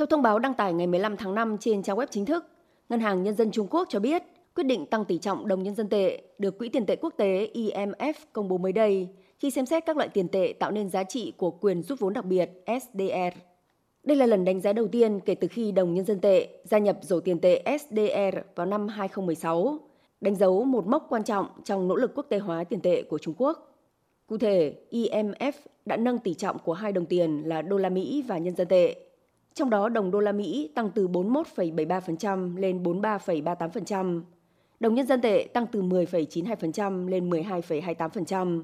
Theo thông báo đăng tải ngày 15 tháng 5 trên trang web chính thức, Ngân hàng Nhân dân Trung Quốc cho biết quyết định tăng tỷ trọng đồng nhân dân tệ được Quỹ tiền tệ quốc tế IMF công bố mới đây khi xem xét các loại tiền tệ tạo nên giá trị của quyền rút vốn đặc biệt SDR. Đây là lần đánh giá đầu tiên kể từ khi đồng nhân dân tệ gia nhập rổ tiền tệ SDR vào năm 2016, đánh dấu một mốc quan trọng trong nỗ lực quốc tế hóa tiền tệ của Trung Quốc. Cụ thể, IMF đã nâng tỷ trọng của hai đồng tiền là đô la Mỹ và nhân dân tệ. Trong đó đồng đô la Mỹ tăng từ 41,73% lên 43,38%, đồng nhân dân tệ tăng từ 10,92% lên 12,28%.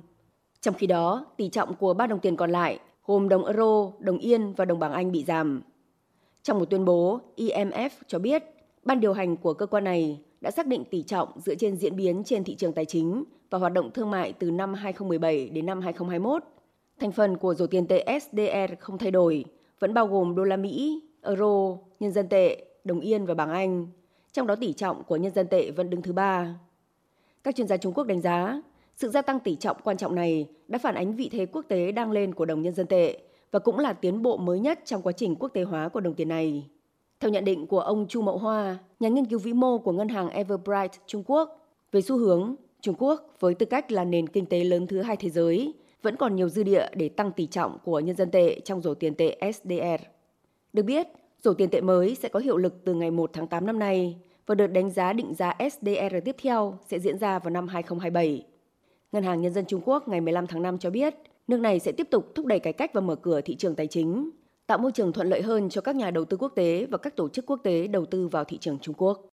Trong khi đó, tỷ trọng của ba đồng tiền còn lại gồm đồng euro, đồng yên và đồng bảng Anh bị giảm. Trong một tuyên bố, IMF cho biết ban điều hành của cơ quan này đã xác định tỷ trọng dựa trên diễn biến trên thị trường tài chính và hoạt động thương mại từ năm 2017 đến năm 2021. Thành phần của rổ tiền tệ SDR không thay đổi, vẫn bao gồm đô la Mỹ, euro, nhân dân tệ, đồng yên và bảng Anh. Trong đó tỷ trọng của nhân dân tệ vẫn đứng thứ ba. Các chuyên gia Trung Quốc đánh giá, sự gia tăng tỷ trọng quan trọng này đã phản ánh vị thế quốc tế đang lên của đồng nhân dân tệ và cũng là tiến bộ mới nhất trong quá trình quốc tế hóa của đồng tiền này. Theo nhận định của ông Chu Mậu Hoa, nhà nghiên cứu vĩ mô của ngân hàng Everbright Trung Quốc, về xu hướng, Trung Quốc với tư cách là nền kinh tế lớn thứ hai thế giới vẫn còn nhiều dư địa để tăng tỷ trọng của nhân dân tệ trong rổ tiền tệ SDR. Được biết, rổ tiền tệ mới sẽ có hiệu lực từ ngày 1 tháng 8 năm nay và đợt đánh giá định giá SDR tiếp theo sẽ diễn ra vào năm 2027. Ngân hàng Nhân dân Trung Quốc ngày 15 tháng 5 cho biết, nước này sẽ tiếp tục thúc đẩy cải cách và mở cửa thị trường tài chính, tạo môi trường thuận lợi hơn cho các nhà đầu tư quốc tế và các tổ chức quốc tế đầu tư vào thị trường Trung Quốc.